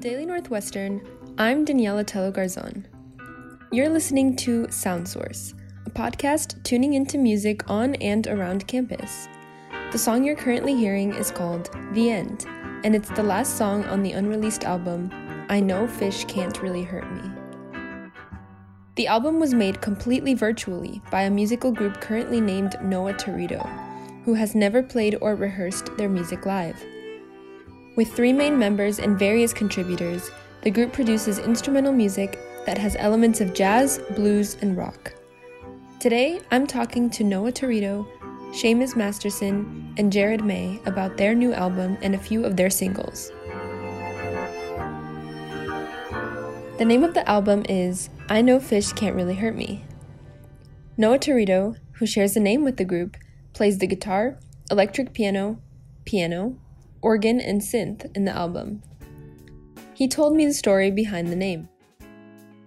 Daily Northwestern, I'm Daniela Tello Garzon. You're listening to Sound Source, a podcast tuning into music on and around campus. The song you're currently hearing is called The End, and it's the last song on the unreleased album, I Know Fish Can't Really Hurt Me. The album was made completely virtually by a musical group currently named Noah Toritto, who has never played or rehearsed their music live. With three main members and various contributors, the group produces instrumental music that has elements of jazz, blues, and rock. Today, I'm talking to Noah Toritto, Seamus Masterson, and Jared May about their new album and a few of their singles. The name of the album is I Know Fish Can't Really Hurt Me. Noah Toritto, who shares the name with the group, plays the guitar, electric piano, piano, organ, and synth in the album. He told me the story behind the name.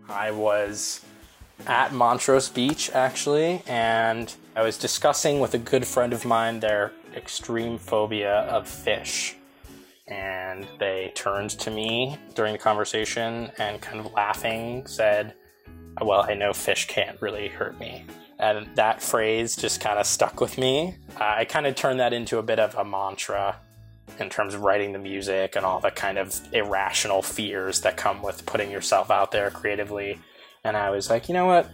I was at Montrose Beach actually, and I was discussing with a good friend of mine their extreme phobia of fish. And they turned to me during the conversation and kind of laughing said, Well, I know fish can't really hurt me. And that phrase just kind of stuck with me. I kind of turned that into a bit of a mantra in terms of writing the music and all the kind of irrational fears that come with putting yourself out there creatively. And I was like, you know what?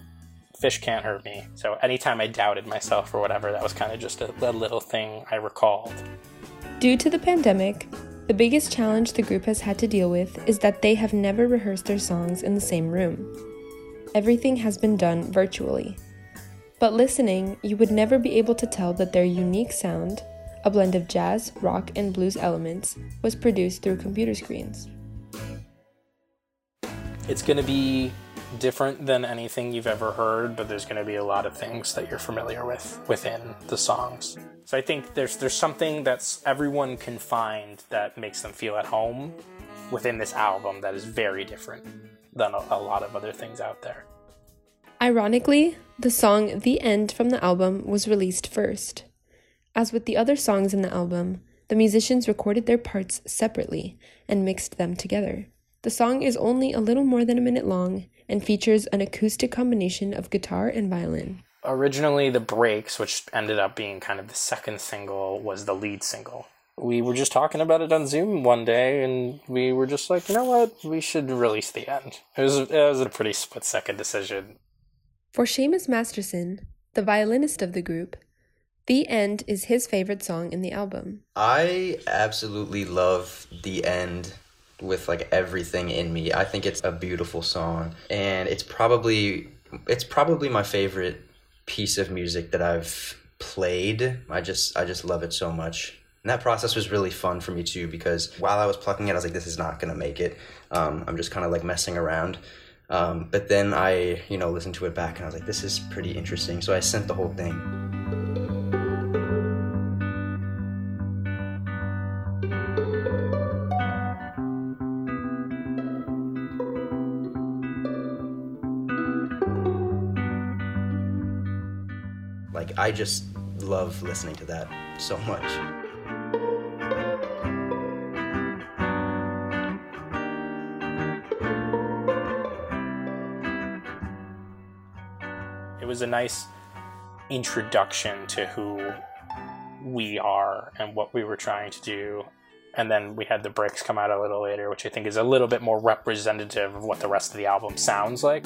Fish can't hurt me. So anytime I doubted myself or whatever, that was kind of just a, a little thing I recalled. Due to the pandemic, the biggest challenge the group has had to deal with is that they have never rehearsed their songs in the same room. Everything has been done virtually. But listening, you would never be able to tell that their unique sound, a blend of jazz, rock, and blues elements, was produced through computer screens. It's going to be different than anything you've ever heard, but there's going to be a lot of things that you're familiar with within the songs. So I think there's there's something that's everyone can find that makes them feel at home within this album that is very different than a, a lot of other things out there. Ironically, the song The End from the album was released first. As with the other songs in the album, the musicians recorded their parts separately and mixed them together. The song is only a little more than a minute long and features an acoustic combination of guitar and violin. Originally, The Breaks, which ended up being kind of the second single, was the lead single. We were just talking about it on Zoom one day, and we were just like, you know what, we should release The End. It was, it was a pretty split second decision. For Seamus Masterson, the violinist of the group, the End is his favorite song in the album. I absolutely love The End with like everything in me. I think it's a beautiful song and it's probably it's probably my favorite piece of music that I've played. I just I just love it so much. And that process was really fun for me too because while I was plucking it, I was like, this is not gonna make it. Um, I'm just kind of like messing around. Um, but then I, you know, listened to it back and I was like, this is pretty interesting. So I sent the whole thing. Like, I just love listening to that so much. It was a nice introduction to who we are and what we were trying to do. And then we had the Breaks come out a little later, which I think is a little bit more representative of what the rest of the album sounds like.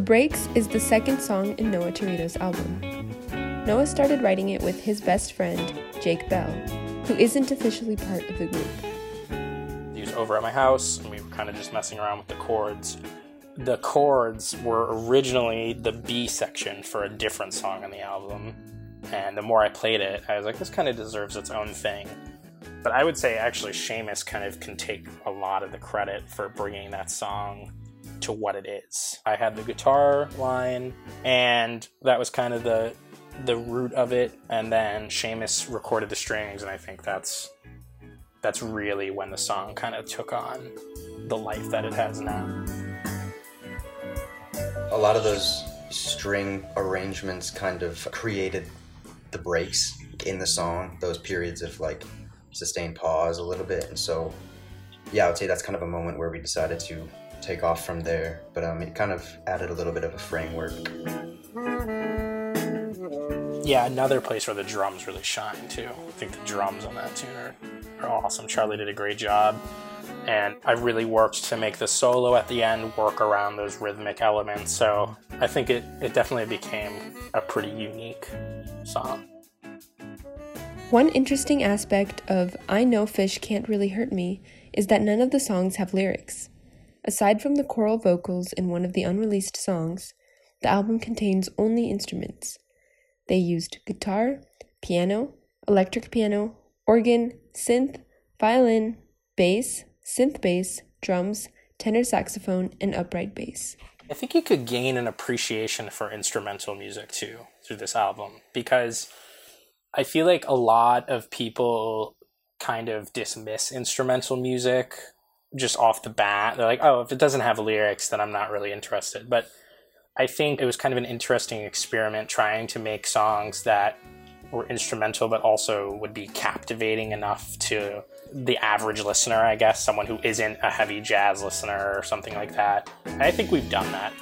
The Breaks is the second song in Noah Toritto's album. Noah started writing it with his best friend, Jake Bell, who isn't officially part of the group. He was over at my house, and we were kind of just messing around with the chords. The chords were originally the B section for a different song on the album, and the more I played it, I was like, this kind of deserves its own thing. But I would say actually Seamus kind of can take a lot of the credit for bringing that song to what it is. I had the guitar line, and that was kind of the the root of it. And then Seamus recorded the strings, and I think that's that's really when the song kind of took on the life that it has now. A lot of those string arrangements kind of created the breaks in the song, those periods of like sustained pause a little bit. And so, yeah, I would say that's kind of a moment where we decided to take off from there. But um, it kind of added a little bit of a framework. Yeah, another place where the drums really shine too. I think the drums on that tune are, are awesome. Charlie did a great job. And I really worked to make the solo at the end work around those rhythmic elements. So I think it, it definitely became a pretty unique song. One interesting aspect of I Know Fish Can't Really Hurt Me is that none of the songs have lyrics. Aside from the choral vocals in one of the unreleased songs, the album contains only instruments. They used guitar, piano, electric piano, organ, synth, violin, bass, synth bass, drums, tenor saxophone, and upright bass. I think you could gain an appreciation for instrumental music too through this album because I feel like a lot of people kind of dismiss instrumental music just off the bat. They're like, oh, if it doesn't have lyrics, then I'm not really interested. But I think it was kind of an interesting experiment trying to make songs that were instrumental but also would be captivating enough to the average listener, I guess, someone who isn't a heavy jazz listener or something like that. And I think we've done that.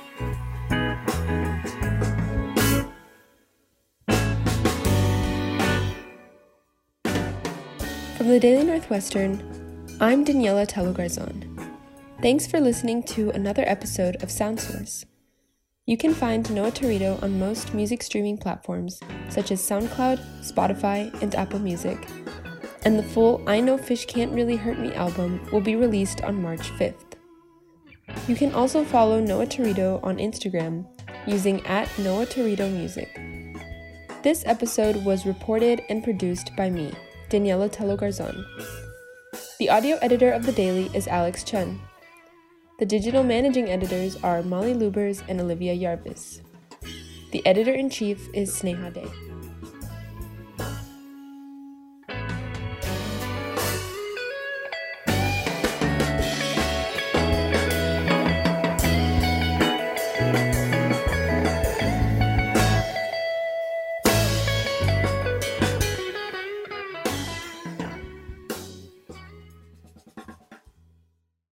From the Daily Northwestern, I'm Daniela Tello Garzon. Thanks for listening to another episode of Sound Source. You can find Noah Toritto on most music streaming platforms such as SoundCloud, Spotify, and Apple Music. And the full I Know Fish Can't Really Hurt Me album will be released on March 5th. You can also follow Noah Toritto on Instagram using at Noah Toritto Music. This episode was reported and produced by me, Daniela Tello Garzon. The audio editor of The Daily is Alex Chen. The digital managing editors are Molly Lubers and Olivia Yarvis. The editor in chief is Sneha Dey.